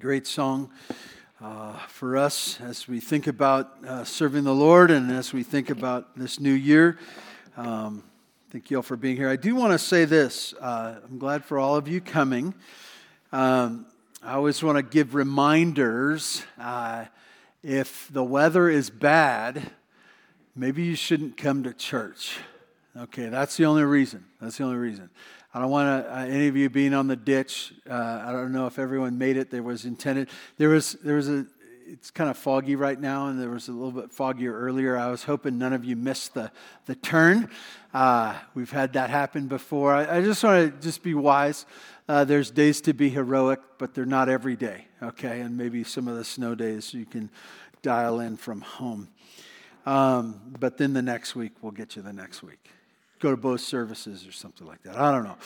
great song uh, for us as we think about uh, serving the Lord and as we think about this new year. Um, thank you all for being here. I do want to say this uh, I'm glad for all of you coming. Um, I always want to give reminders. Uh, if the weather is bad, maybe you shouldn't come to church. Okay, that's the only reason. That's the only reason. I don't want to, uh, any of you being on the ditch. Uh, I don't know if everyone made it. There was intended. There was, there was a, it's kind of foggy right now, and there was a little bit foggier earlier. I was hoping none of you missed the, the turn. Uh, we've had that happen before. I, I just want to just be wise. Uh, there's days to be heroic, but they're not every day, okay? And maybe some of the snow days you can dial in from home. Um, but then the next week, we'll get you the next week go to both services or something like that. I don't know.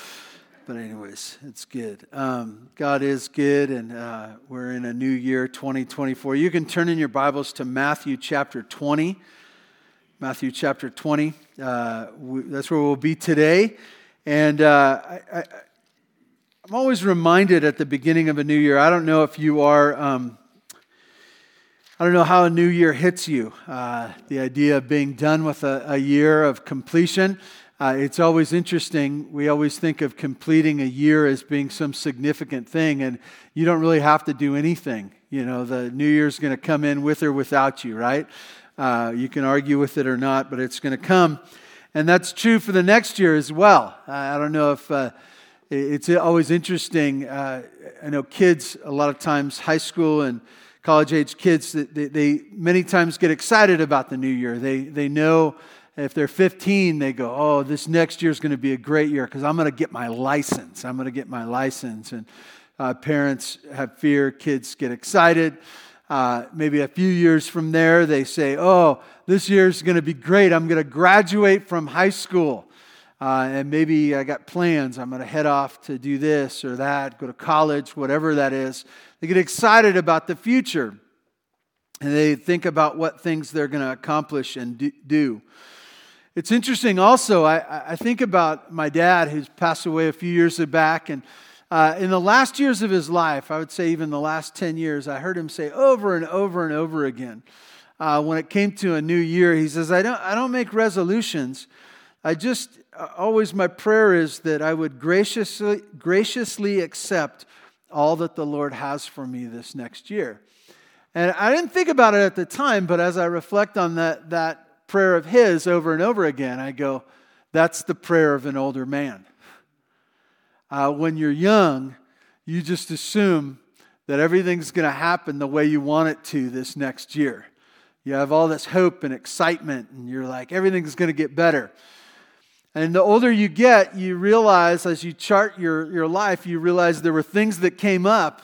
But, anyways, it's good. Um, God is good, and uh, we're in a new year, 2024. You can turn in your Bibles to Matthew chapter 20. Matthew chapter 20. Uh, we, that's where we'll be today. And uh, I, I'm always reminded at the beginning of a new year. I don't know if you are. Um, I don't know how a new year hits you. Uh, the idea of being done with a, a year of completion. Uh, it's always interesting. We always think of completing a year as being some significant thing, and you don't really have to do anything. You know, the new year's going to come in with or without you, right? Uh, you can argue with it or not, but it's going to come. And that's true for the next year as well. I don't know if uh, it's always interesting. Uh, I know kids, a lot of times, high school and college age kids, they, they many times get excited about the new year. They, they know if they're 15, they go, Oh, this next year is going to be a great year because I'm going to get my license. I'm going to get my license. And uh, parents have fear, kids get excited. Uh, maybe a few years from there, they say, Oh, this year is going to be great. I'm going to graduate from high school. Uh, and maybe I got plans. I'm going to head off to do this or that, go to college, whatever that is. They get excited about the future. And they think about what things they're going to accomplish and do. It's interesting also, I, I think about my dad who's passed away a few years back, and uh, in the last years of his life, I would say even the last 10 years, I heard him say over and over and over again, uh, when it came to a new year, he says, I don't, I don't make resolutions. I just, uh, always my prayer is that I would graciously, graciously accept all that the Lord has for me this next year. And I didn't think about it at the time, but as I reflect on that, that prayer of his over and over again, I go, that's the prayer of an older man. Uh, when you're young, you just assume that everything's going to happen the way you want it to this next year. You have all this hope and excitement, and you're like, everything's going to get better. And the older you get, you realize as you chart your, your life, you realize there were things that came up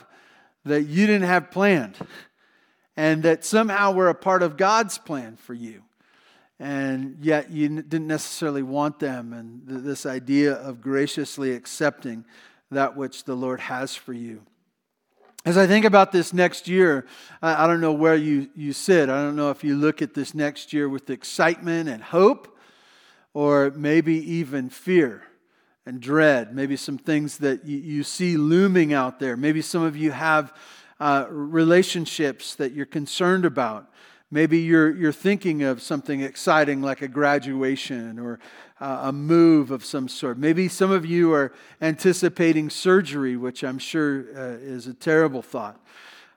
that you didn't have planned, and that somehow were a part of God's plan for you and yet you didn't necessarily want them. And th- this idea of graciously accepting that which the Lord has for you. As I think about this next year, I, I don't know where you, you sit. I don't know if you look at this next year with excitement and hope, or maybe even fear and dread. Maybe some things that you, you see looming out there. Maybe some of you have uh, relationships that you're concerned about. Maybe you're, you're thinking of something exciting like a graduation or uh, a move of some sort. Maybe some of you are anticipating surgery, which I'm sure uh, is a terrible thought.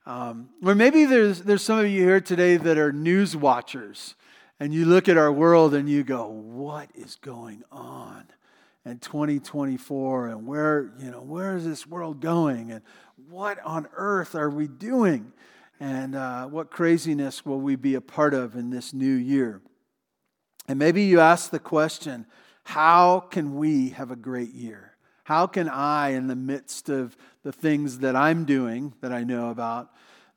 Um, or maybe there's, there's some of you here today that are news watchers and you look at our world and you go, what is going on? in 2024 and where you know where is this world going and what on earth are we doing and uh, what craziness will we be a part of in this new year? And maybe you ask the question how can we have a great year? How can I, in the midst of the things that I'm doing that I know about,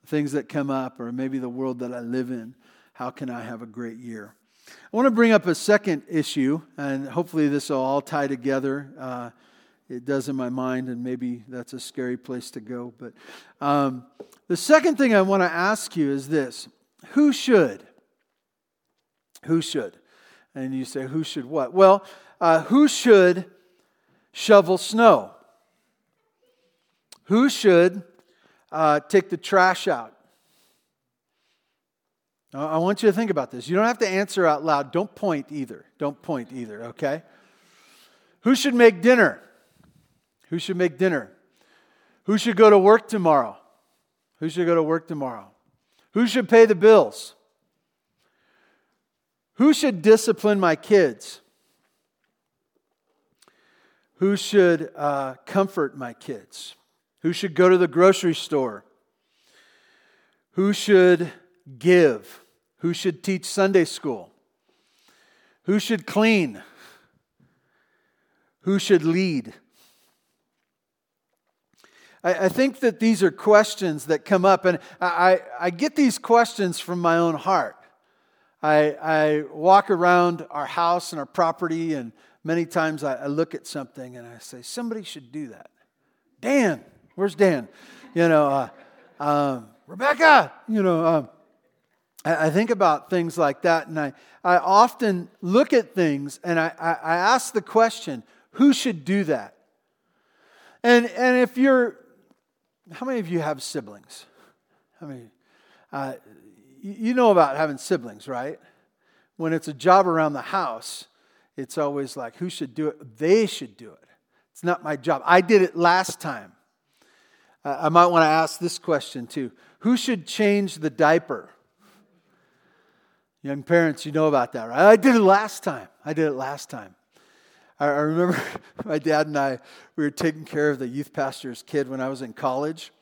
things that come up, or maybe the world that I live in, how can I have a great year? I want to bring up a second issue, and hopefully this will all tie together. Uh, it does in my mind, and maybe that's a scary place to go. But um, the second thing I want to ask you is this Who should? Who should? And you say, Who should what? Well, uh, who should shovel snow? Who should uh, take the trash out? I want you to think about this. You don't have to answer out loud. Don't point either. Don't point either, okay? Who should make dinner? Who should make dinner? Who should go to work tomorrow? Who should go to work tomorrow? Who should pay the bills? Who should discipline my kids? Who should uh, comfort my kids? Who should go to the grocery store? Who should give? Who should teach Sunday school? Who should clean? Who should lead? I, I think that these are questions that come up, and I, I get these questions from my own heart. I, I walk around our house and our property, and many times I, I look at something and I say, somebody should do that. Dan, where's Dan? You know, uh, um, Rebecca, you know, um, I, think about things like that, and I, I often look at things and I, I, I ask the question, who should do that? And, and if you're how many of you have siblings? How many? Uh, you know about having siblings, right? When it's a job around the house, it's always like, who should do it? They should do it. It's not my job. I did it last time. Uh, I might want to ask this question too Who should change the diaper? Young parents, you know about that, right? I did it last time. I did it last time. I remember my dad and I, we were taking care of the youth pastor's kid when I was in college.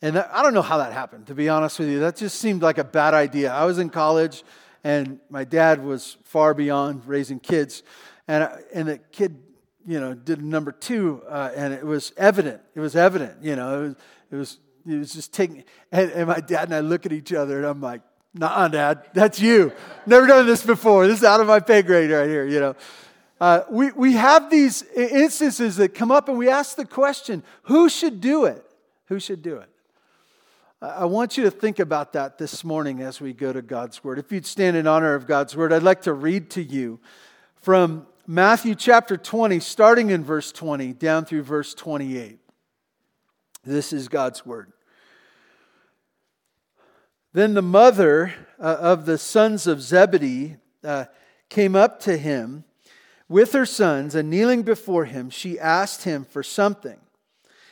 And I don't know how that happened, to be honest with you. That just seemed like a bad idea. I was in college, and my dad was far beyond raising kids. And, and the kid, you know, did number two, uh, and it was evident. It was evident, you know. It was, it was, it was just taking, and, and my dad and I look at each other, and I'm like, nah, dad, that's you. Never done this before. This is out of my pay grade right here, you know. Uh, we, we have these instances that come up and we ask the question who should do it? Who should do it? I want you to think about that this morning as we go to God's Word. If you'd stand in honor of God's Word, I'd like to read to you from Matthew chapter 20, starting in verse 20, down through verse 28. This is God's Word. Then the mother uh, of the sons of Zebedee uh, came up to him with her sons, and kneeling before him, she asked him for something.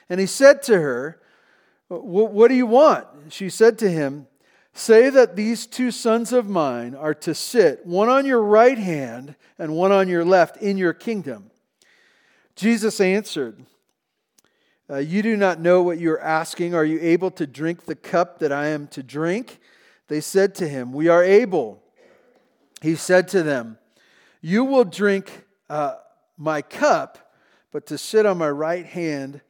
And he said to her, What do you want? She said to him, Say that these two sons of mine are to sit, one on your right hand and one on your left, in your kingdom. Jesus answered, uh, You do not know what you are asking. Are you able to drink the cup that I am to drink? They said to him, We are able. He said to them, You will drink uh, my cup, but to sit on my right hand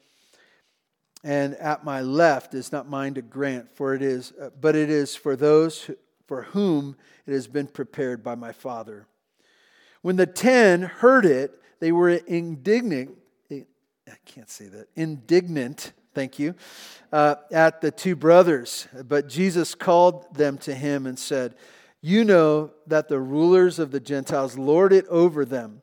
and at my left is not mine to grant, for it is, uh, but it is for those for whom it has been prepared by my Father. When the ten heard it, they were indignant. I can't say that. Indignant, thank you, uh, at the two brothers. But Jesus called them to him and said, You know that the rulers of the Gentiles lord it over them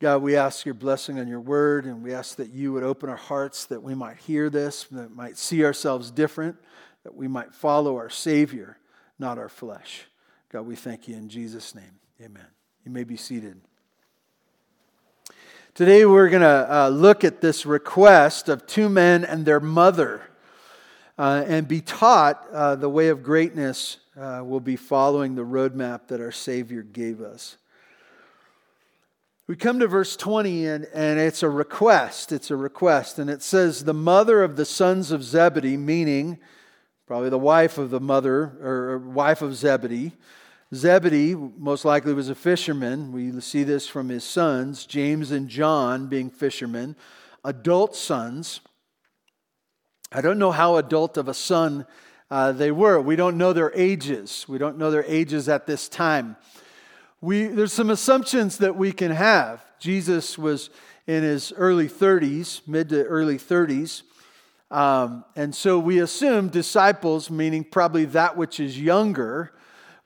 God, we ask your blessing on your word, and we ask that you would open our hearts that we might hear this, that might see ourselves different, that we might follow our Savior, not our flesh. God, we thank you in Jesus' name. Amen. You may be seated. Today we're going to uh, look at this request of two men and their mother uh, and be taught uh, the way of greatness uh, will be following the roadmap that our Savior gave us. We come to verse 20, and, and it's a request. It's a request. And it says, The mother of the sons of Zebedee, meaning probably the wife of the mother or wife of Zebedee. Zebedee most likely was a fisherman. We see this from his sons, James and John being fishermen, adult sons. I don't know how adult of a son uh, they were. We don't know their ages. We don't know their ages at this time. We, there's some assumptions that we can have. Jesus was in his early 30s, mid to early 30s. Um, and so we assume disciples, meaning probably that which is younger,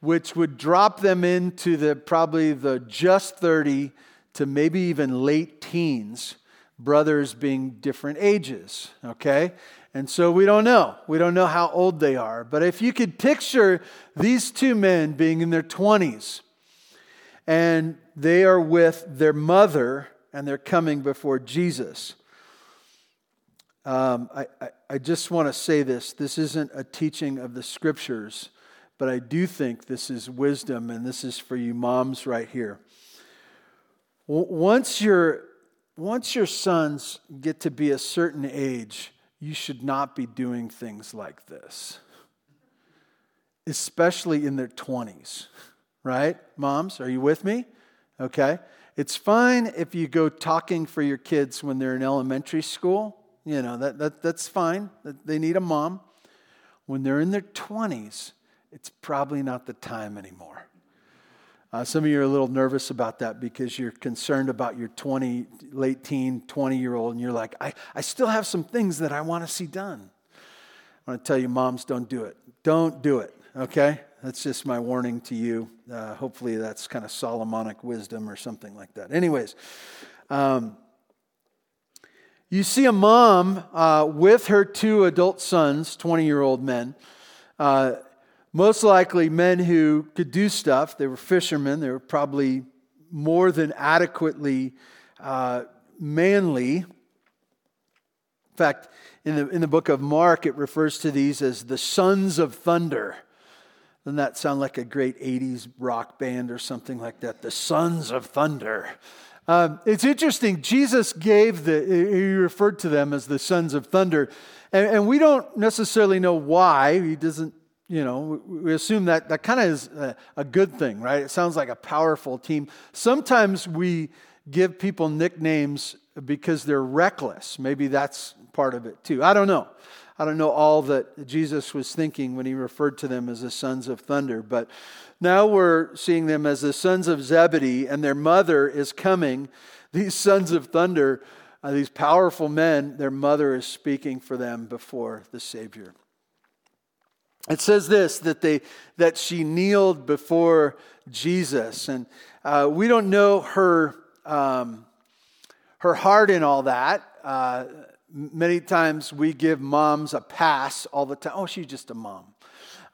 which would drop them into the probably the just 30 to maybe even late teens, brothers being different ages, okay? And so we don't know. We don't know how old they are. But if you could picture these two men being in their 20s and they are with their mother and they're coming before Jesus. Um, I, I, I just want to say this. This isn't a teaching of the scriptures, but I do think this is wisdom, and this is for you moms right here. Once your, once your sons get to be a certain age, you should not be doing things like this, especially in their 20s, right? Moms, are you with me? Okay. It's fine if you go talking for your kids when they're in elementary school. You know, that, that, that's fine. They need a mom. When they're in their 20s, it's probably not the time anymore. Uh, some of you are a little nervous about that because you're concerned about your 20, late teen, 20 year old, and you're like, I, I still have some things that I want to see done. I want to tell you, moms, don't do it. Don't do it, okay? That's just my warning to you. Uh, hopefully, that's kind of Solomonic wisdom or something like that. Anyways, um, you see a mom uh, with her two adult sons, 20 year old men. Uh, most likely men who could do stuff. They were fishermen. They were probably more than adequately uh, manly. In fact, in the, in the book of Mark, it refers to these as the sons of thunder. Doesn't that sound like a great 80s rock band or something like that? The sons of thunder. Um, it's interesting. Jesus gave the, he referred to them as the sons of thunder. And, and we don't necessarily know why. He doesn't you know, we assume that that kind of is a, a, good thing, right? It sounds like a powerful team. Sometimes we give people nicknames because they're reckless. Maybe that's part of it too. I don't know. I don't know all that Jesus was thinking when he referred to them as the sons of thunder, but now we're seeing them as the sons of Zebedee, and their mother is coming. These sons of thunder, uh, these powerful men, their mother is speaking for them before the Savior. It says this that they that she kneeled before Jesus, and uh, we don't know her um, her heart in all that. Uh, many times we give moms a pass all the time. Oh, she's just a mom,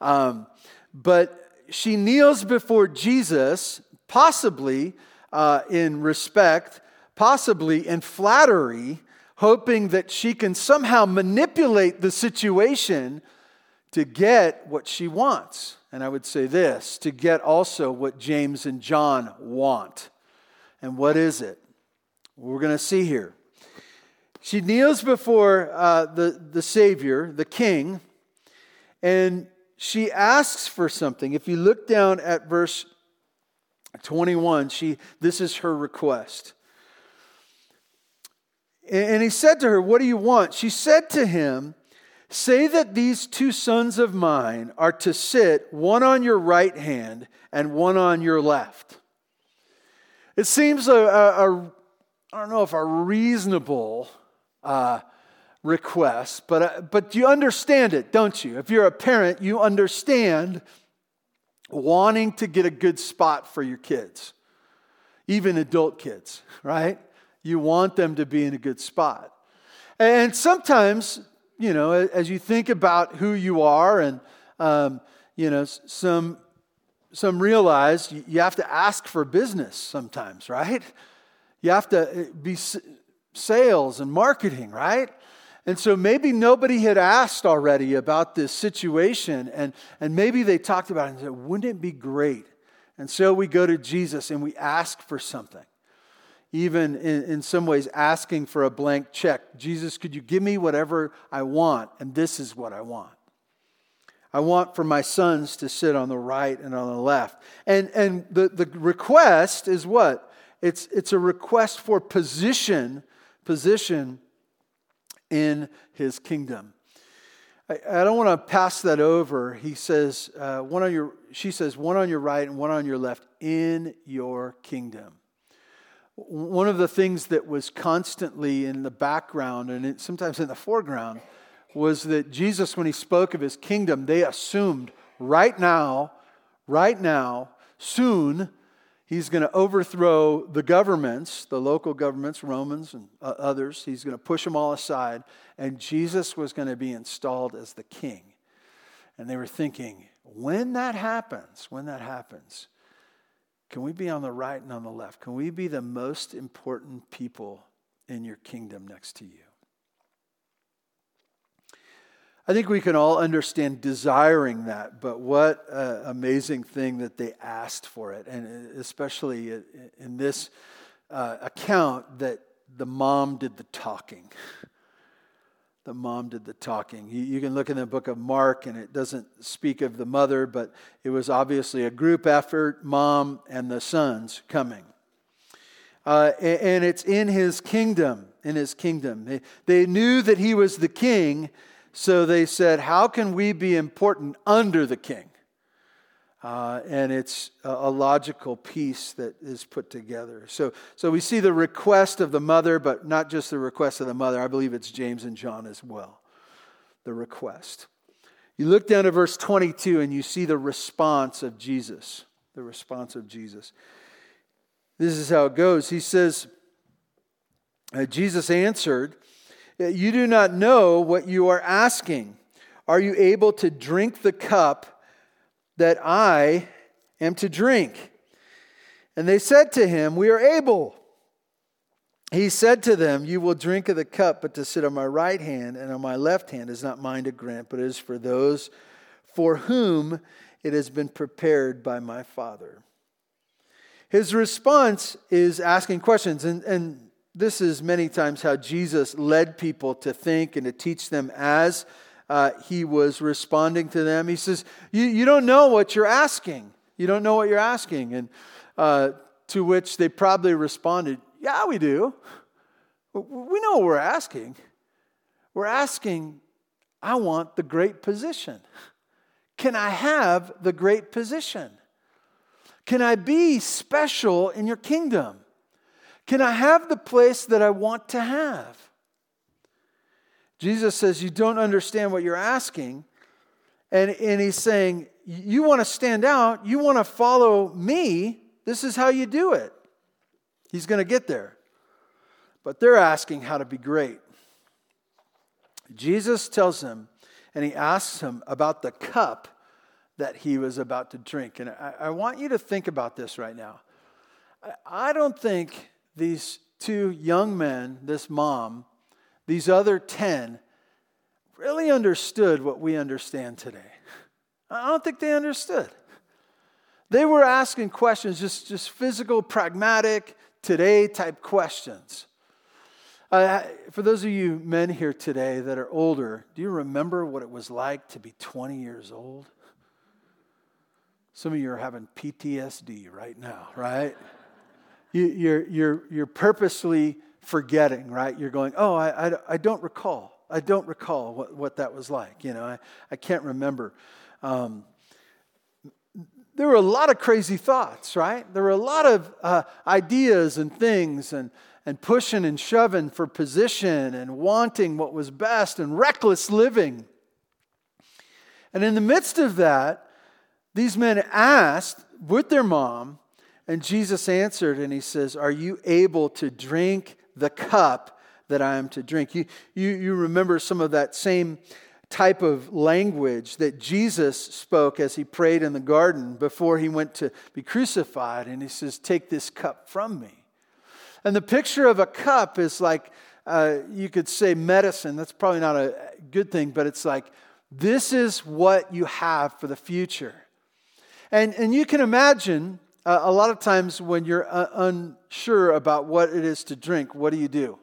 um, but she kneels before Jesus, possibly uh, in respect, possibly in flattery, hoping that she can somehow manipulate the situation to get what she wants. And I would say this to get also what James and John want. And what is it? We're going to see here. She kneels before uh, the, the Savior, the King, and she asks for something. If you look down at verse 21, she, this is her request. And he said to her, What do you want? She said to him, Say that these two sons of mine are to sit one on your right hand and one on your left. It seems a, a, a I don't know if a reasonable uh, request, but, uh, but you understand it, don't you? If you're a parent, you understand wanting to get a good spot for your kids, even adult kids, right? You want them to be in a good spot. And sometimes you know, as you think about who you are and, um, you know, some, some realize you have to ask for business sometimes, right? You have to uh, be sales and marketing, right? And so maybe nobody had asked already about this situation, and, and maybe they talked about it and said, wouldn't it be great? And so we go to Jesus and we ask for something even in, in some ways asking for a blank check. Jesus, could you give me whatever I want? And this is what I want. I want for my sons to sit on the right and on the left. And, and the, the request is what? It's, it's a request for position, position in his kingdom. I, I don't want to pass that over. He says, uh, one on your, she says, one on your right and one on your left in your kingdom. One of the things that was constantly in the background and sometimes in the foreground was that Jesus, when he spoke of his kingdom, they assumed right now, right now, soon, he's going to overthrow the governments, the local governments, Romans and uh, others. He's going to push them all aside, and Jesus was going to be installed as the king. And they were thinking, when that happens, when that happens, can we be on the right and on the left? Can we be the most important people in your kingdom next to you? I think we can all understand desiring that, but what an amazing thing that they asked for it. And especially in this uh, account, that the mom did the talking. The mom did the talking. You, you can look in the book of Mark, and it doesn't speak of the mother, but it was obviously a group effort, mom and the sons coming. Uh, and it's in his kingdom, in his kingdom. They, they knew that he was the king so they said, How can we be important under the king? Uh, and it's a, logical piece that is put together. So, so we see the request of the mother, but not just the request of the mother. I believe it's James and John as well. The request. You look down to verse 22 and you see the response of Jesus. The response of Jesus. This is how it goes. He says, uh, Jesus answered, you do not know what you are asking. Are you able to drink the cup that I am to drink? And they said to him, We are able. He said to them, You will drink of the cup, but to sit on my right hand and on my left hand is not mine to grant, but is for those for whom it has been prepared by my Father. His response is asking questions, and, and this is many times how Jesus led people to think and to teach them as uh, he was responding to them. He says, you, you don't know what you're asking. You don't know what you're asking. And uh, to which they probably responded, Yeah, we do. We know what we're asking. We're asking, I want the great position. Can I have the great position? Can I be special in your kingdom? Can I have the place that I want to have? Jesus says, You don't understand what you're asking. And, and he's saying, You want to stand out, you want to follow me, this is how you do it. He's going to get there. But they're asking how to be great. Jesus tells them, and he asks him about the cup that he was about to drink. And I, I want you to think about this right now. I, I don't think these two young men, this mom, these other 10, really understood what we understand today. I don't think they understood. They were asking questions, just, just physical, pragmatic, today type questions. Uh, for those of you men here today that are older, do you remember what it was like to be 20 years old? Some of you are having PTSD right now, right? You, are you're, you're, you're purposely forgetting, right? You're going, oh, I, I, I, don't recall. I don't recall what, what that was like. You know, I, I can't remember. Um, there were a lot of crazy thoughts, right? There were a lot of uh, ideas and things and, and pushing and shoving for position and wanting what was best and reckless living. And in the midst of that, these men asked with their mom, and Jesus answered and he says, Are you able to drink the cup that I am to drink? You, you, you remember some of that same type of language that Jesus spoke as he prayed in the garden before he went to be crucified. And he says, Take this cup from me. And the picture of a cup is like, uh, you could say medicine. That's probably not a good thing, but it's like, this is what you have for the future. And, and you can imagine uh, a lot of times when you're uh, unsure about what it is to drink, what do you do?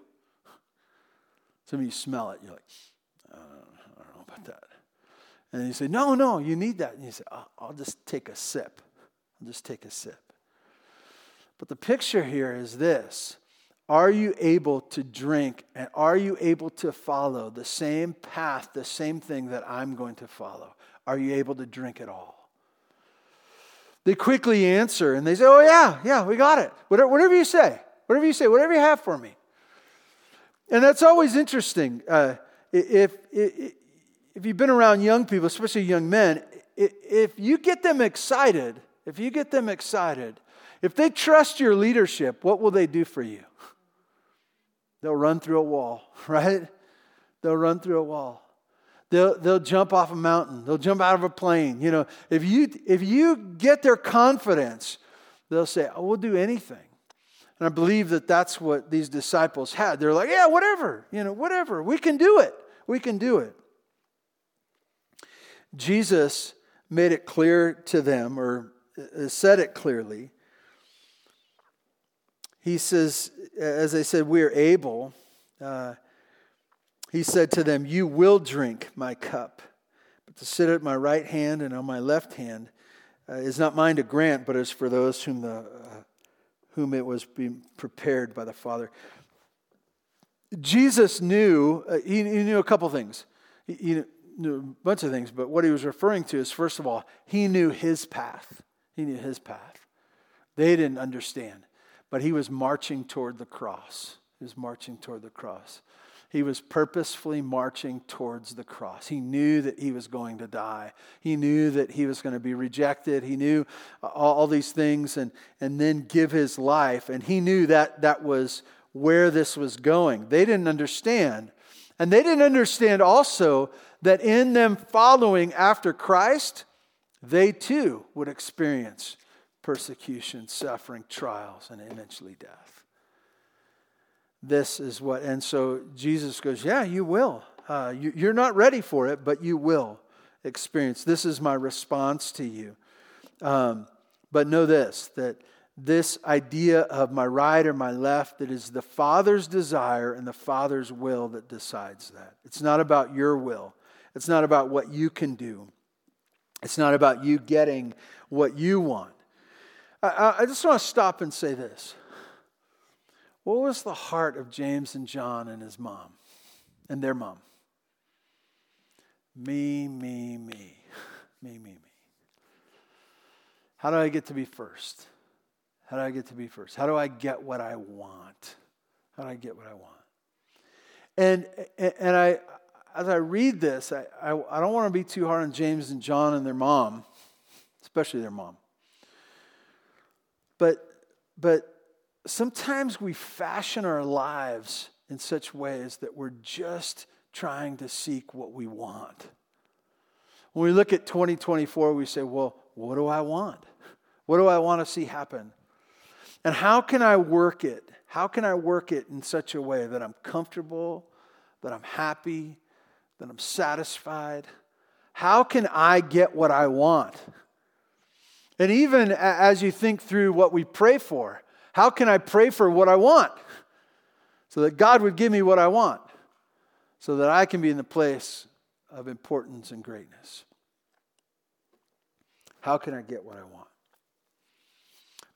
Some of you smell it. You're like, uh, I don't know about that. And you say, No, no, you need that. And you say, I'll, I'll just take a sip. I'll just take a sip. But the picture here is this Are you able to drink and are you able to follow the same path, the same thing that I'm going to follow? Are you able to drink it all? They quickly answer and they say, Oh, yeah, yeah, we got it. Whatever, you say, whatever you say, whatever you have for me. And that's always interesting. Uh, if, if, if you've been around young people, especially young men, if you get them excited, if you get them excited, if they trust your leadership, what will they do for you? They'll run through a wall, right? They'll run through a wall. They'll, they'll jump off a mountain. They'll jump out of a plane. You know, if you, if you get their confidence, they'll say, oh, we'll do anything. And I believe that that's what these disciples had. They're like, yeah, whatever, you know, whatever. We can do it. We can do it. Jesus made it clear to them, or uh, said it clearly. He says, as I said, we are able. Uh, he said to them, You will drink my cup, but to sit at my right hand and on my left hand uh, is not mine to grant, but is for those whom the uh, whom it was being prepared by the Father. Jesus knew, uh, he, he, knew a couple things. He, he, knew a bunch of things, but what he was referring to is first of all, he knew his path. He knew his path. They didn't understand, but he was marching toward the cross. He was marching toward the cross. He was purposefully marching towards the cross. He knew that he was going to die. He knew that he was going to be rejected. He knew uh, all, all these things and, and then give his life. And he knew that that was where this was going. They didn't understand. And they didn't understand also that in them following after Christ, they too would experience persecution, suffering, trials, and eventually death. This is what, and so Jesus goes, Yeah, you will. Uh, you, you're not ready for it, but you will experience. This is my response to you. Um, but know this that this idea of my right or my left, that is the Father's desire and the Father's will that decides that. It's not about your will, it's not about what you can do, it's not about you getting what you want. I, I just want to stop and say this. What was the heart of James and John and his mom and their mom? Me, me, me. Me, me, me. How do I get to be first? How do I get to be first? How do I get what I want? How do I get what I want? And, and I, as I read this, I, I, I don't want to be too hard on James and John and their mom, especially their mom. But, but sometimes we fashion our lives in such ways that we're just trying to seek what we want. When we look at 2024, we say, well, what do I want? What do I want to see happen? And how can I work it? How can I work it in such a way that I'm comfortable, that I'm happy, that I'm satisfied? How can I get what I want? And even as you think through what we pray for, how can I pray for what I want? So that God would give me what I want, so that I can be in the place of importance and greatness. How can I get what I want?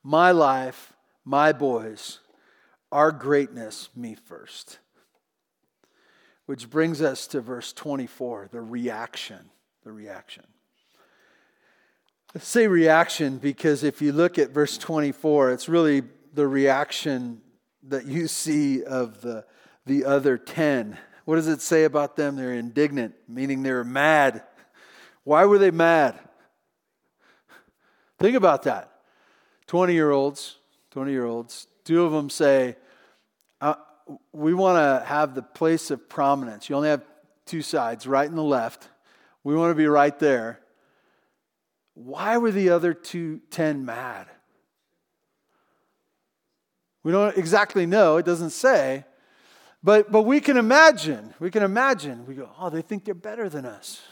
My life, my boys, our greatness, me first. Which brings us to verse 24, the reaction. The reaction. I say reaction because if you look at verse 24, it's really the reaction that you see of the, the other 10. What does it say about them? They're indignant, meaning they're mad. Why were they mad? Think about that. 20 year olds, 20 year olds, two of them say, uh, we want to have the place of prominence. You only have two sides, right and the left. We want to be right there. Why were the other two ten mad? We don't exactly know, it doesn't say. But, but we can imagine. We can imagine. We go, oh, they think they're better than us.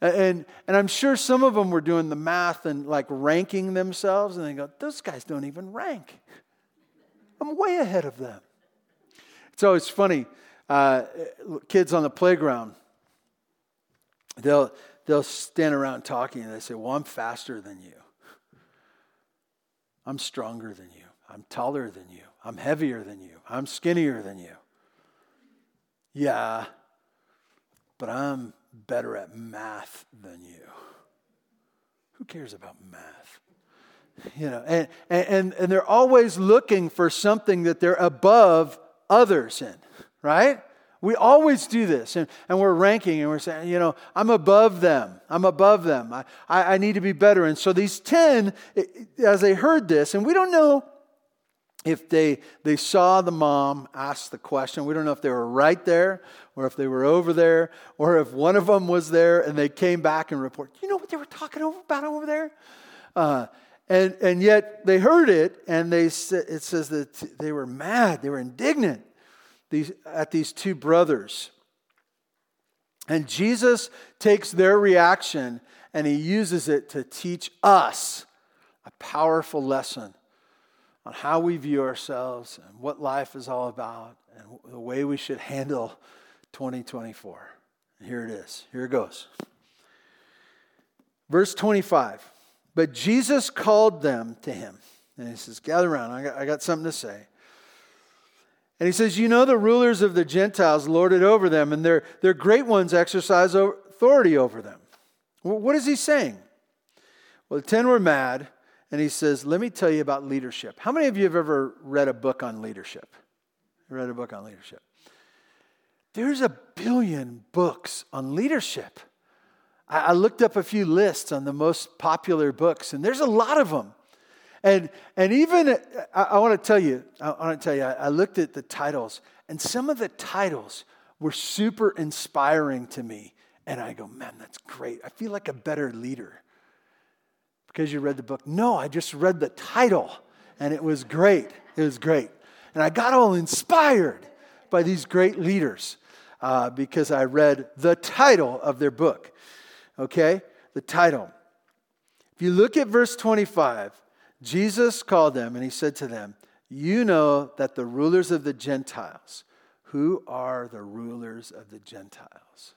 And, and I'm sure some of them were doing the math and like ranking themselves, and they go, those guys don't even rank. I'm way ahead of them. It's always funny. Uh, kids on the playground, they'll, they'll stand around talking and they say, Well, I'm faster than you. I'm stronger than you. I'm taller than you. I'm heavier than you. I'm skinnier than you. Yeah, but I'm better at math than you. Who cares about math? You know, and, and, and they're always looking for something that they're above others in, right? We always do this, and, and we're ranking and we're saying, you know, I'm above them. I'm above them. I, I, I need to be better. And so these 10, as they heard this, and we don't know if they, they saw the mom ask the question. We don't know if they were right there or if they were over there or if one of them was there and they came back and report, you know what they were talking about over there? Uh, and, and yet they heard it and they, it says that they were mad, they were indignant these, at these two brothers. And Jesus takes their reaction and he uses it to teach us a powerful lesson on how we view ourselves and what life is all about and the way we should handle 2024. Here it is. Here it goes. Verse 25. But Jesus called them to him. And he says, Gather around. I got, I got something to say. And he says, You know, the rulers of the Gentiles lord it over them, and their, their great ones exercise authority over them. Well, what is he saying? Well, the ten were mad, and he says, Let me tell you about leadership. How many of you have ever read a book on leadership? Read a book on leadership. There's a billion books on leadership. I, looked up a few lists on the most popular books, and there's a lot of them. And, and even, I, I want to tell you, I, I want to tell you, I, I looked at the titles, and some of the titles were super inspiring to me. And I go, man, that's great. I feel like a better leader because you read the book. No, I just read the title and it was great. It was great. And I got all inspired by these great leaders uh, because I read the title of their book. Okay? The title. If you look at verse 25, Jesus called them and he said to them, You know that the rulers of the Gentiles, who are the rulers of the Gentiles?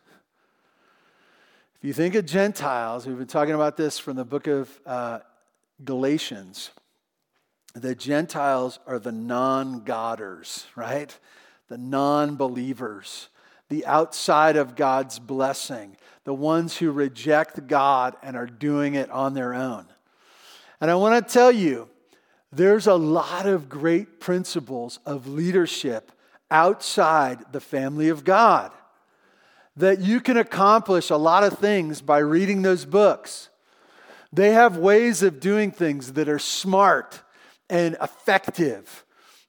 If you think of Gentiles, we've been talking about this from the book of uh, Galatians. The Gentiles are the non Godders, right? The non believers, the outside of God's blessing, the ones who reject God and are doing it on their own. And I want to tell you, there's a lot of great principles of leadership outside the family of God that you can accomplish a lot of things by reading those books. They have ways of doing things that are smart and effective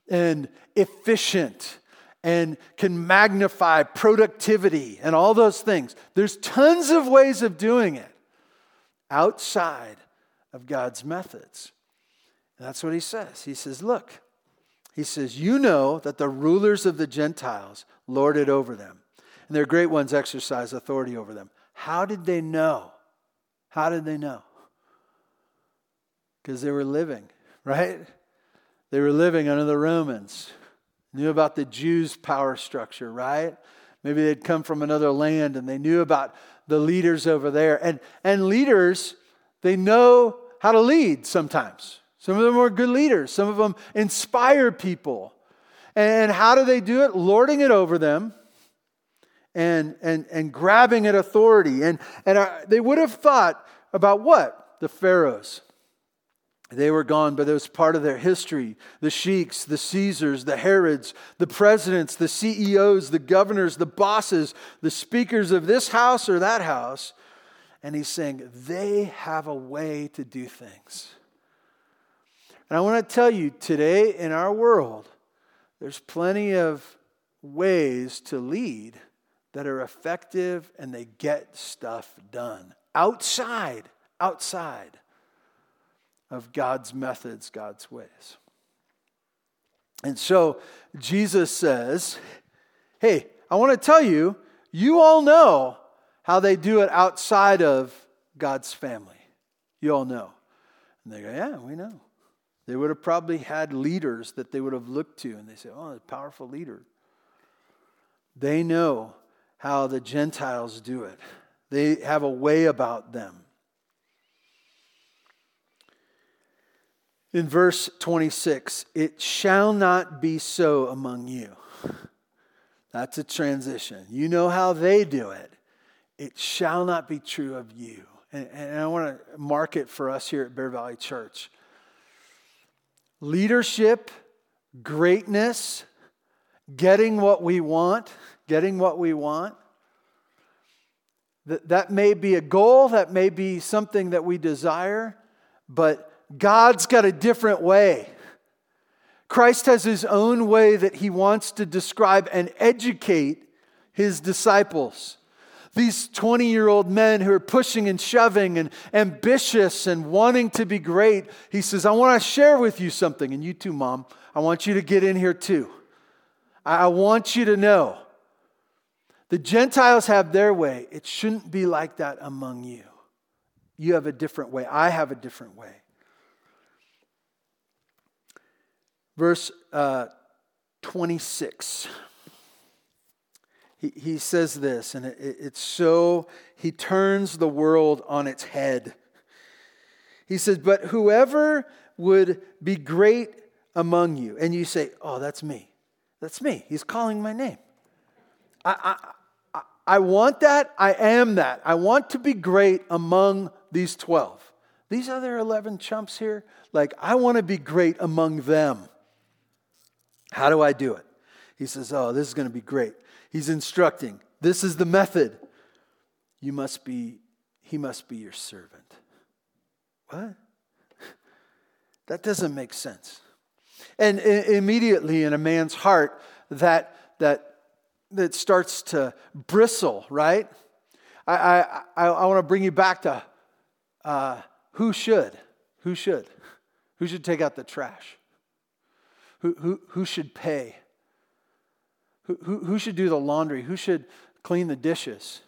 and efficient and can magnify productivity and all those things. There's tons of ways of doing it outside of God's methods. And that's what he says. He says, Look, he says, You know that the rulers of the Gentiles lord it over them and their great ones exercise authority over them. How did they know? How did they know? Because they were living, right? They were living under the Romans, knew about the Jews' power structure, right? Maybe they'd come from another land and they knew about the leaders over there. And, and leaders, they know how to lead sometimes. Some of them are good leaders, some of them inspire people. And how do they do it? Lording it over them and, and, and grabbing at authority. And, and uh, they would have thought about what? The pharaohs. They were gone, but it was part of their history. The sheiks, the Caesars, the Herods, the presidents, the CEOs, the governors, the bosses, the speakers of this house or that house. And he's saying they have a way to do things. And I want to tell you today in our world, there's plenty of ways to lead that are effective and they get stuff done outside, outside of God's methods, God's ways. And so Jesus says, Hey, I want to tell you, you all know how they do it outside of God's family. You all know. And they go, Yeah, we know. They would have probably had leaders that they would have looked to, and they say, Oh, a powerful leader. They know how the Gentiles do it, they have a way about them. In verse 26, it shall not be so among you. That's a transition. You know how they do it. It shall not be true of you. And, and I want to mark it for us here at Bear Valley Church. Leadership, greatness, getting what we want, getting what we want. That, that may be a goal, that may be something that we desire, but God's got a different way. Christ has his own way that he wants to describe and educate his disciples. These 20 year old men who are pushing and shoving and ambitious and wanting to be great, he says, I want to share with you something. And you too, mom, I want you to get in here too. I want you to know the Gentiles have their way. It shouldn't be like that among you. You have a different way. I have a different way. Verse uh, 26. He, he says this, and it, it's so, he turns the world on its head. He says, But whoever would be great among you, and you say, Oh, that's me. That's me. He's calling my name. I, I, I, want that. I am that. I want to be great among these 12. These other 11 chumps here, like, I want to be great among them. How do I do it? He says, Oh, this is going to be great. He's instructing. This is the method. You must be, he must be your servant. What? That doesn't make sense. And immediately in a man's heart, that, that, that starts to bristle, right? I, I, I, I want to bring you back to uh, who should? Who should? Who should take out the trash? Who, who, who should pay? Who, who, who should do the laundry? Who should clean the dishes?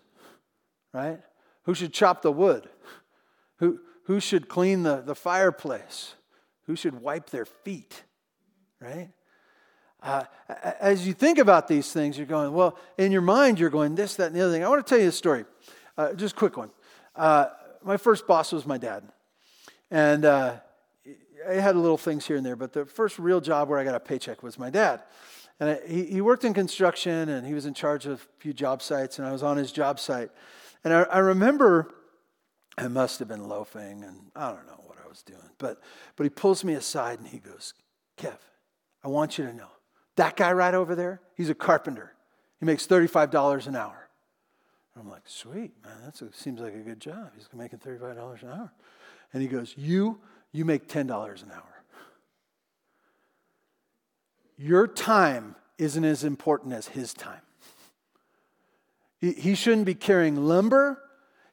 Right? Who should chop the wood? Who, who should clean the, the fireplace? Who should wipe their feet? Right? Uh, as you think about these things, you're going, well, in your mind, you're going this, that, and the other thing. I want to tell you a story, uh, just a quick one. Uh, my first boss was my dad. And uh, I had little things here and there, but the first real job where I got a paycheck was my dad. And I, he, he worked in construction and he was in charge of a few job sites, and I was on his job site. And I, I remember I must have been loafing, and I don't know what I was doing, but, but he pulls me aside and he goes, Kev, I want you to know that guy right over there, he's a carpenter. He makes $35 an hour. I'm like, sweet, man, that seems like a good job. He's making $35 an hour. And he goes, You you make $10 an hour. Your time isn't as important as his time. He shouldn't be carrying lumber.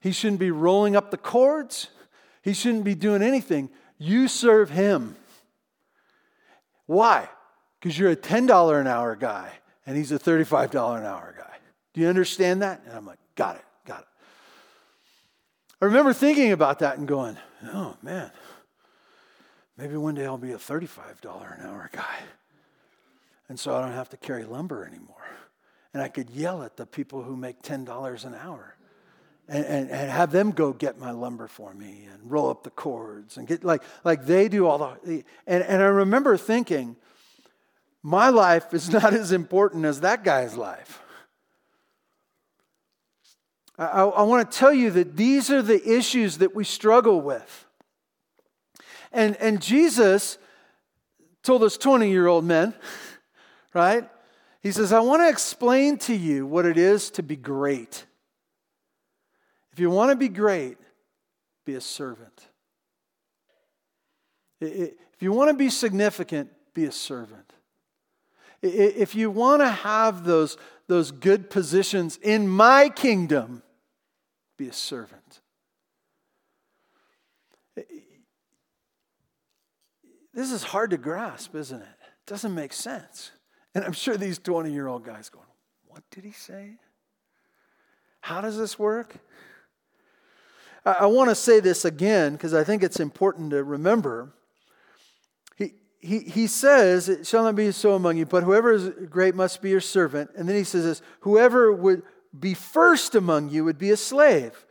He shouldn't be rolling up the cords. He shouldn't be doing anything. You serve him. Why? Because you're a $10 an hour guy and he's a $35 an hour guy. Do you understand that? And I'm like, got it, got it. I remember thinking about that and going, oh man, Maybe one day I'll be a $35 an hour guy. And so I don't have to carry lumber anymore. And I could yell at the people who make $10 an hour and, and, and have them go get my lumber for me and roll up the cords and get like, like they do all the. And, and I remember thinking, my life is not as important as that guy's life. I, I, want to tell you that these are the issues that we struggle with. And, and Jesus told us 20 year old men, right? He says, I want to explain to you what it is to be great. If you want to be great, be a servant. If you want to be significant, be a servant. If you want to have those, those good positions in my kingdom, be a servant. This is hard to grasp, isn't it? It doesn't make sense. And I'm sure these 20 year old guys going, What did he say? How does this work? I, I want to say this again because I think it's important to remember. He, he, says, It shall not be so among you, but whoever is great must be your servant. And then he says this whoever would be first among you would be a slave.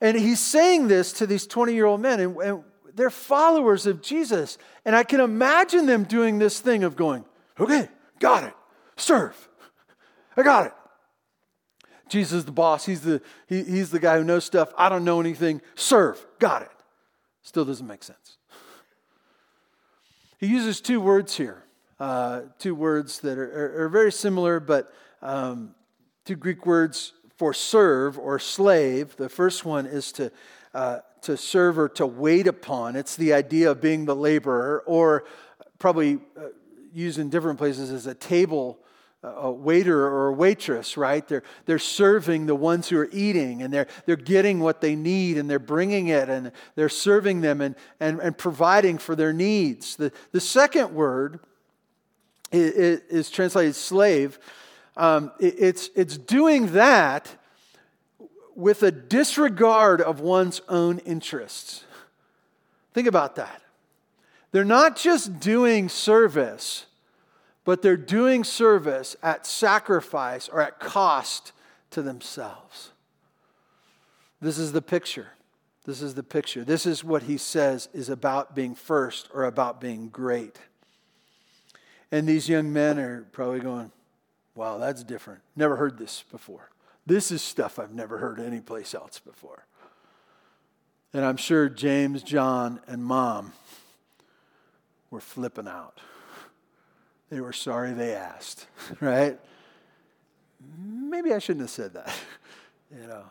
And he's saying this to these 20 year old men. And, and they're followers of Jesus. And I can imagine them doing this thing of going, okay, got it, serve. I got it. Jesus is the boss. He's the, he, he's the guy who knows stuff. I don't know anything. Serve. Got it. Still doesn't make sense. He uses two words here, uh, two words that are, are, are very similar, but um, two Greek words for serve or slave. The first one is to, uh, to serve or to wait upon. It's the idea of being the laborer, or probably uh, used in different places as a table a waiter or a waitress, right? They're, they're serving the ones who are eating and they're, they're getting what they need and they're bringing it and they're serving them and, and, and providing for their needs. The, the second word is, is translated slave. Um, it, it's, it's doing that with a disregard of one's own interests. Think about that. They're not just doing service but they're doing service at sacrifice or at cost to themselves. This is the picture. This is the picture. This is what he says is about being first or about being great. And these young men are probably going, wow, that's different. Never heard this before. This is stuff I've never heard anyplace else before. And I'm sure James, John, and mom were flipping out. They were sorry they asked, right? Maybe I shouldn't have said that, you know.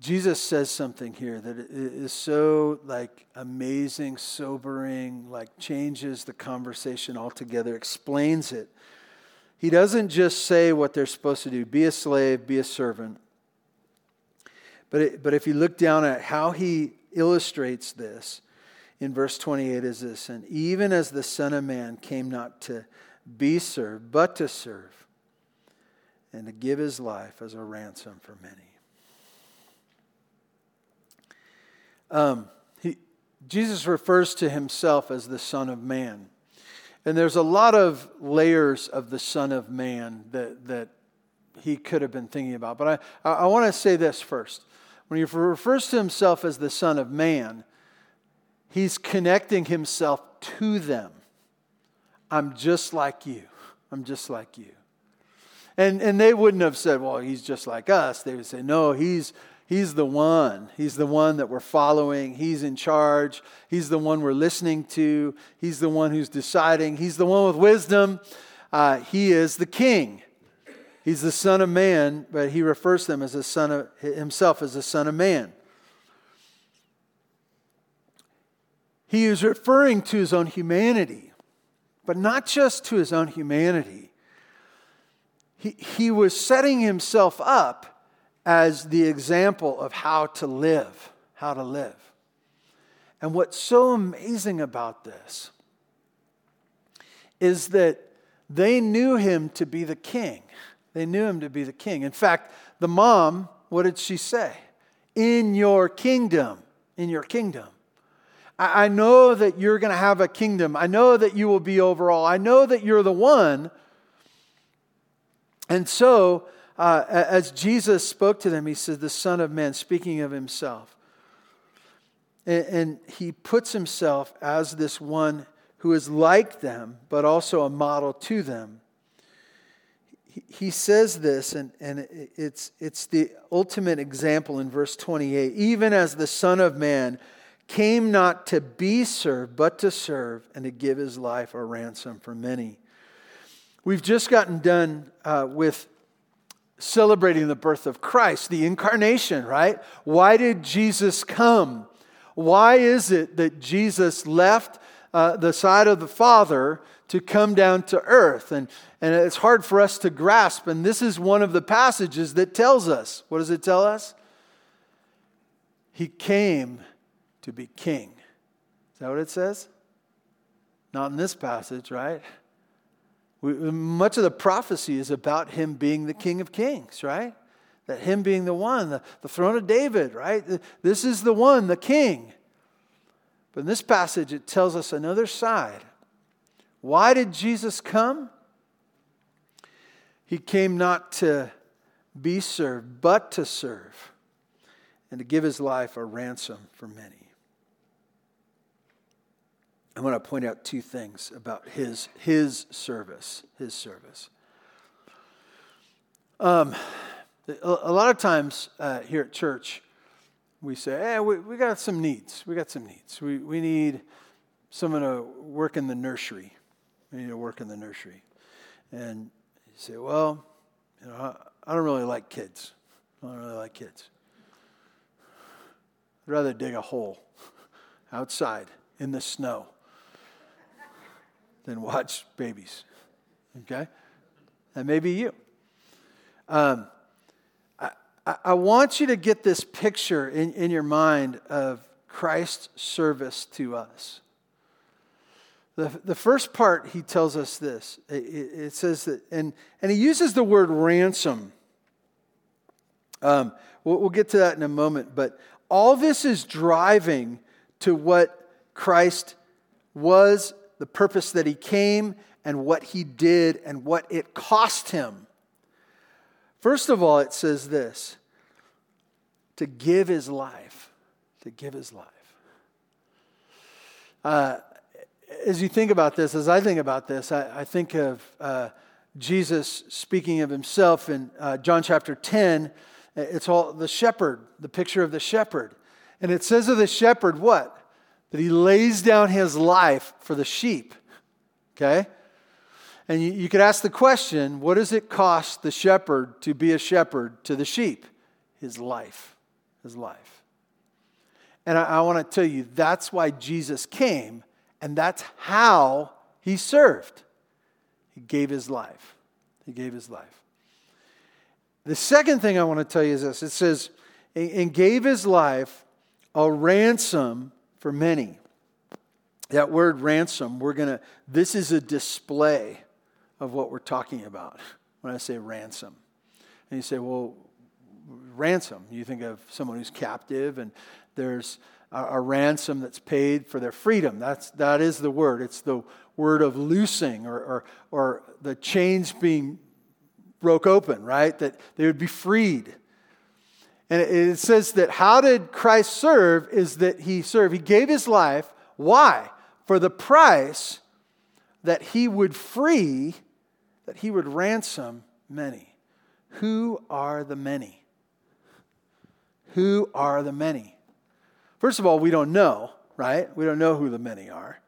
Jesus says something here that is so like amazing, sobering, like changes the conversation altogether, explains it. He doesn't just say what they're supposed to do be a slave, be a servant. But, it, but if you look down at how he illustrates this, in verse 28 is this And even as the Son of Man came not to be served, but to serve, and to give his life as a ransom for many. Um, he, Jesus refers to himself as the Son of Man. And there's a lot of layers of the Son of Man that, that he could have been thinking about. But I, I want to say this first. When he refers to himself as the Son of Man, He's connecting himself to them. I'm just like you. I'm just like you. And, and they wouldn't have said, well, he's just like us. They would say, no, he's, he's the one. He's the one that we're following. He's in charge. He's the one we're listening to. He's the one who's deciding. He's the one with wisdom. Uh, he is the king. He's the son of man, but he refers to them as a son of himself as the son of man. He is referring to his own humanity, but not just to his own humanity. He, he was setting himself up as the example of how to live, how to live. And what's so amazing about this is that they knew him to be the king. They knew him to be the king. In fact, the mom, what did she say? In your kingdom, in your kingdom. I know that you're going to have a kingdom. I know that you will be over all. I know that you're the one. And so, uh, as Jesus spoke to them, he said, The Son of Man, speaking of himself. And, and he puts himself as this one who is like them, but also a model to them. He, he says this, and, and it's, it's the ultimate example in verse 28 even as the Son of Man came not to be served, but to serve and to give his life a ransom for many. We've just gotten done uh, with celebrating the birth of Christ, the incarnation, right? Why did Jesus come? Why is it that Jesus left uh, the side of the Father to come down to earth? And, and it's hard for us to grasp. And this is one of the passages that tells us. What does it tell us? He came to be king. Is that what it says? Not in this passage, right? We, much of the prophecy is about him being the king of kings, right? That him being the one, the, the throne of David, right? This is the one, the king. But in this passage, it tells us another side. Why did Jesus come? He came not to be served, but to serve and to give his life a ransom for many. I want to point out two things about his, his service. His service. Um, a lot of times uh, here at church, we say, hey, we, we got some needs. We got some needs. We, we need someone to work in the nursery. We need to work in the nursery. And you say, well, you know, I, I don't really like kids. I don't really like kids. I'd rather dig a hole outside in the snow than watch babies. Okay? That may be you. Um, I, I want you to get this picture in, in your mind of Christ's service to us. The, the first part, he tells us this. It, it says that, and, and he uses the word ransom. Um, we'll, we'll get to that in a moment, but all this is driving to what Christ was, the purpose that he came, and what he did, and what it cost him. First of all, it says this to give his life, to give his life. Uh, as you think about this, as I think about this, I, I think of uh, Jesus speaking of himself in uh, John chapter 10. It's all the shepherd, the picture of the shepherd. And it says of the shepherd what? That he lays down his life for the sheep. Okay? And you, you could ask the question what does it cost the shepherd to be a shepherd to the sheep? His life. His life. And I, I want to tell you that's why Jesus came, and that's how he served. He gave his life. He gave his life. The second thing I want to tell you is this it says, and gave his life a ransom for many. That word ransom, we're going to, this is a display of what we're talking about when I say ransom. And you say, well, ransom. You think of someone who's captive, and there's a, a, ransom that's paid for their freedom. That's, that is the word. It's the word of loosing or, or, or the chains being broke open, right? That they would be freed. And it, says that how did Christ serve is that he served. He gave his life. Why? For the price that he would free that he would ransom many. Who are the many? Who are the many? First of all, we don't know, right? We don't know who the many are.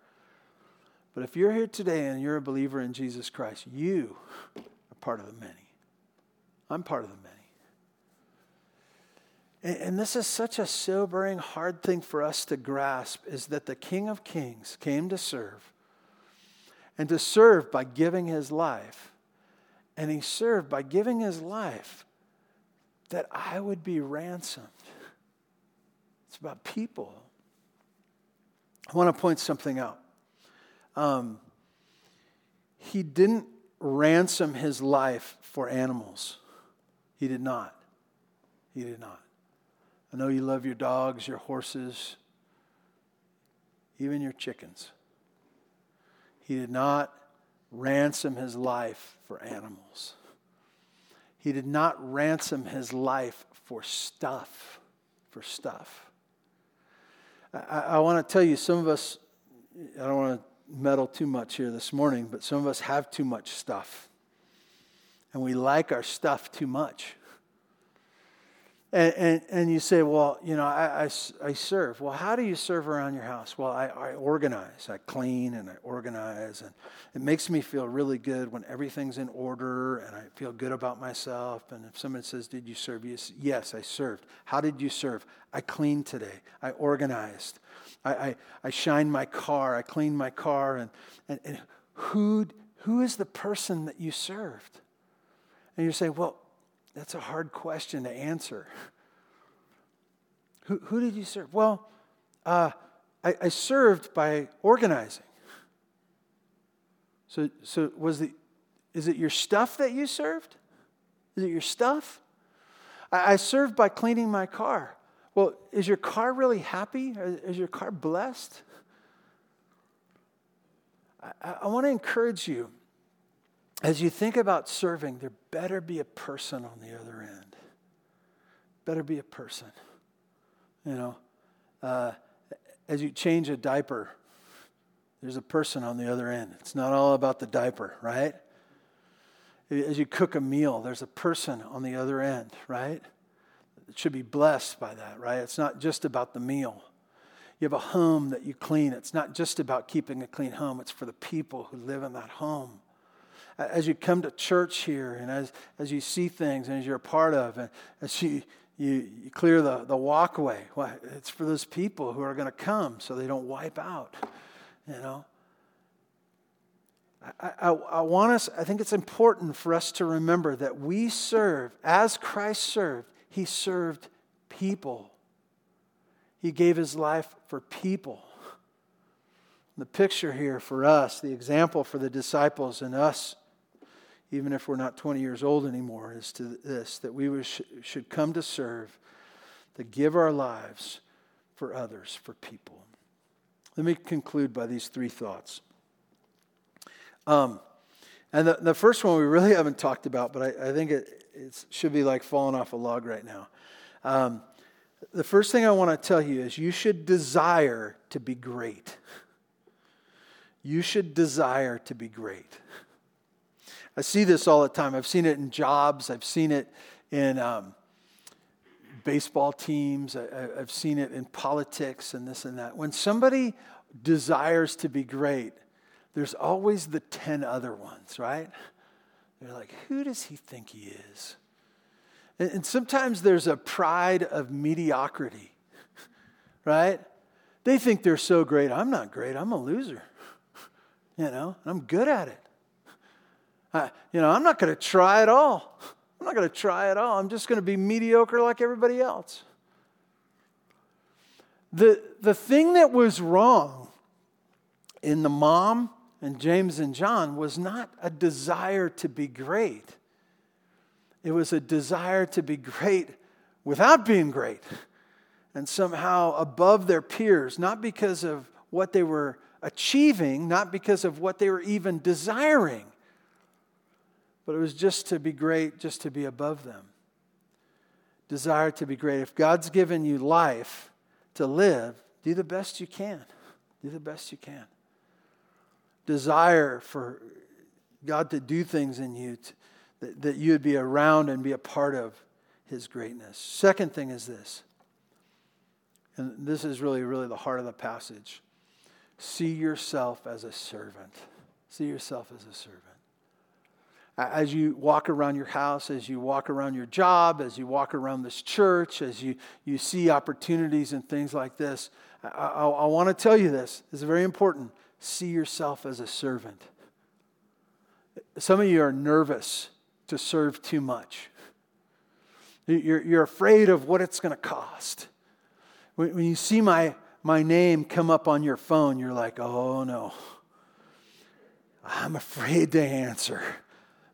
But if you're here today and you're a believer in Jesus Christ, you are part of the many. I'm part of the many. And, this is such a sobering, hard thing for us to grasp is that the King of Kings came to serve and to serve by giving his life and he served by giving his life that I would be ransomed. It's about people. I want to point something out. Um, he didn't ransom his life for animals. He did not. He did not. I know you love your dogs, your horses, even your chickens. He did not ransom his life for animals. He did not ransom his life for stuff, for stuff. I, I want to tell you, some of us, I don't want to meddle too much here this morning, but some of us have too much stuff. And we like our stuff too much. And, and, and, you say, well, you know, I, I, I, serve. Well, how do you serve around your house? Well, I, I organize. I clean and I organize. And it makes me feel really good when everything's in order and I feel good about myself. And if someone says, Did you serve? Yes, I served. How did you serve? I cleaned today. I organized. I, I, I shined my car. I cleaned my car. And, and, and who, who is the person that you served? And you say, Well, that's a hard question to answer. Who, who did you serve? Well, uh, I, I served by organizing. So, so was the, is it your stuff that you served? Is it your stuff? I, I served by cleaning my car. Well, is your car really happy? Is your car blessed? I, I want to encourage you as you think about serving, there better be a person on the other end. Better be a person. You know, uh, as you change a diaper, there's a person on the other end. It's not all about the diaper, right? As you cook a meal, there's a person on the other end, right? It should be blessed by that, right? It's not just about the meal. You have a home that you clean. It's not just about keeping a clean home, it's for the people who live in that home. As you come to church here and as, as you see things and as you're a part of, and as you, you, you clear the, the walkway, well, it's for those people who are going to come so they don't wipe out, you know. I, I, I, want us, I think it's important for us to remember that we serve, as Christ served, he served people. He gave his life for people. The picture here for us, the example for the disciples and us, even if we're not 20 years old anymore, is to this that we should come to serve, to give our lives for others, for people. Let me conclude by these three thoughts. Um, and the, the first one we really haven't talked about, but I, I think it, should be like falling off a log right now. Um, the first thing I want to tell you is you should desire to be great. You should desire to be great. I see this all the time. I've seen it in jobs, I've seen it in um, baseball teams, I, have seen it in politics and this and that. When somebody desires to be great, there's always the 10 other ones, right? They're like, who does he think he is? And, and sometimes there's a pride of mediocrity, right? They think they're so great. I'm not great. I'm a loser. You know, I'm good at it. I, you know, I'm not going to try at all. I'm not going to try at all. I'm just going to be mediocre like everybody else. The, the thing that was wrong in the mom and James and John was not a desire to be great. It was a desire to be great without being great and somehow above their peers, not because of what they were achieving, not because of what they were even desiring, but it was just to be great, just to be above them. Desire to be great. If God's given you life to live, do the best you can. Do the best you can desire for God to do things in you, to, that, that you would be around and be a part of His greatness. Second thing is this, and this is really, really the heart of the passage see yourself as a servant. See yourself as a servant. As you walk around your house, as you walk around your job, as you walk around this church, as you, you see opportunities and things like this, I, I, I want to tell you this. This is very important see yourself as a servant. Some of you are nervous to serve too much. You're, you're afraid of what it's going to cost. When, when you see my, my name come up on your phone, you're like, oh no. I'm afraid to answer.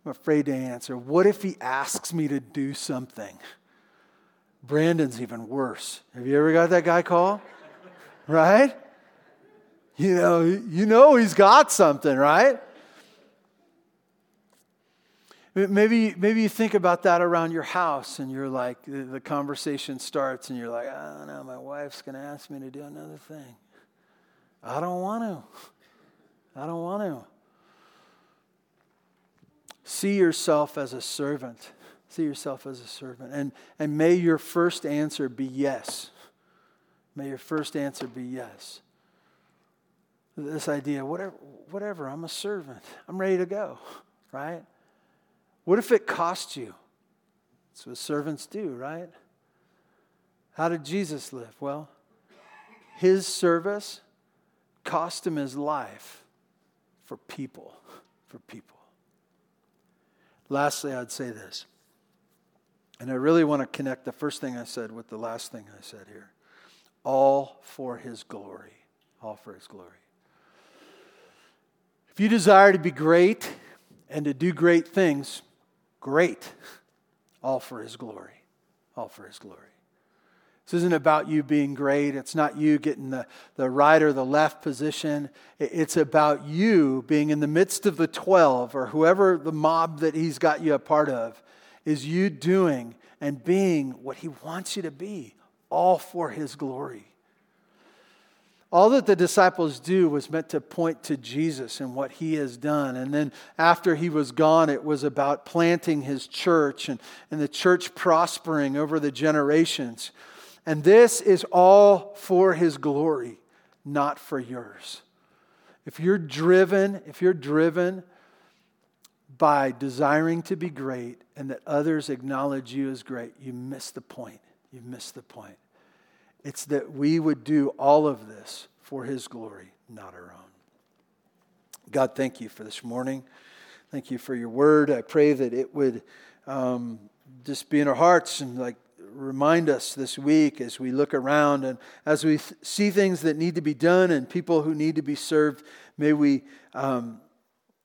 I'm afraid to answer. What if he asks me to do something? Brandon's even worse. Have you ever got that guy call? Right? You know, you know he's got something, right? Maybe, maybe you think about that around your house and you're like, the conversation starts and you're like, I don't know, my wife's going to ask me to do another thing. I don't want to. I don't want to. See yourself as a servant. See yourself as a servant. And, and may your first answer be yes. May your first answer be yes this idea whatever, whatever, I'm a servant. I'm ready to go, right? What if it cost you? That's what servants do, right? How did Jesus live? Well, his service cost him his life for people, for people. Lastly, I'd say this. And I really want to connect the first thing I said with the last thing I said here. All for his glory. All for his glory. If you desire to be great and to do great things, great. All for His glory. All for His glory. This isn't about you being great. It's not you getting the, the right or the left position. It's about you being in the midst of the 12 or whoever the mob that He's got you a part of, is you doing and being what He wants you to be, all for his glory. All that the disciples do was meant to point to Jesus and what he has done. And then after he was gone, it was about planting his church and, and the church prospering over the generations. And this is all for his glory, not for yours. If you're driven, if you're driven by desiring to be great and that others acknowledge you as great, you miss the point. You miss the point. It's that we would do all of this for His glory, not our own. God, thank you for this morning. Thank you for your word. I pray that it would um, just be in our hearts and like remind us this week as we look around and as we th- see things that need to be done and people who need to be served. May we um,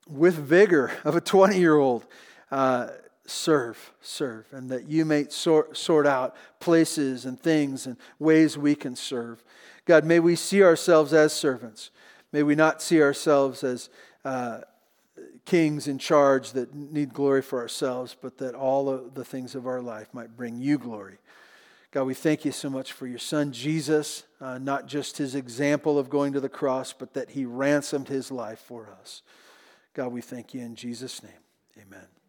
with vigor of a 20 year old, uh, serve, serve, and that you may sort, sort out places and things and ways we can serve. God, may we see ourselves as servants. May we not see ourselves as uh, kings in charge that need glory for ourselves, but that all of the things of our life might bring you glory. God, we thank you so much for your son Jesus, uh, not just his example of going to the cross, but that he ransomed his life for us. God, we thank you in Jesus' name. Amen.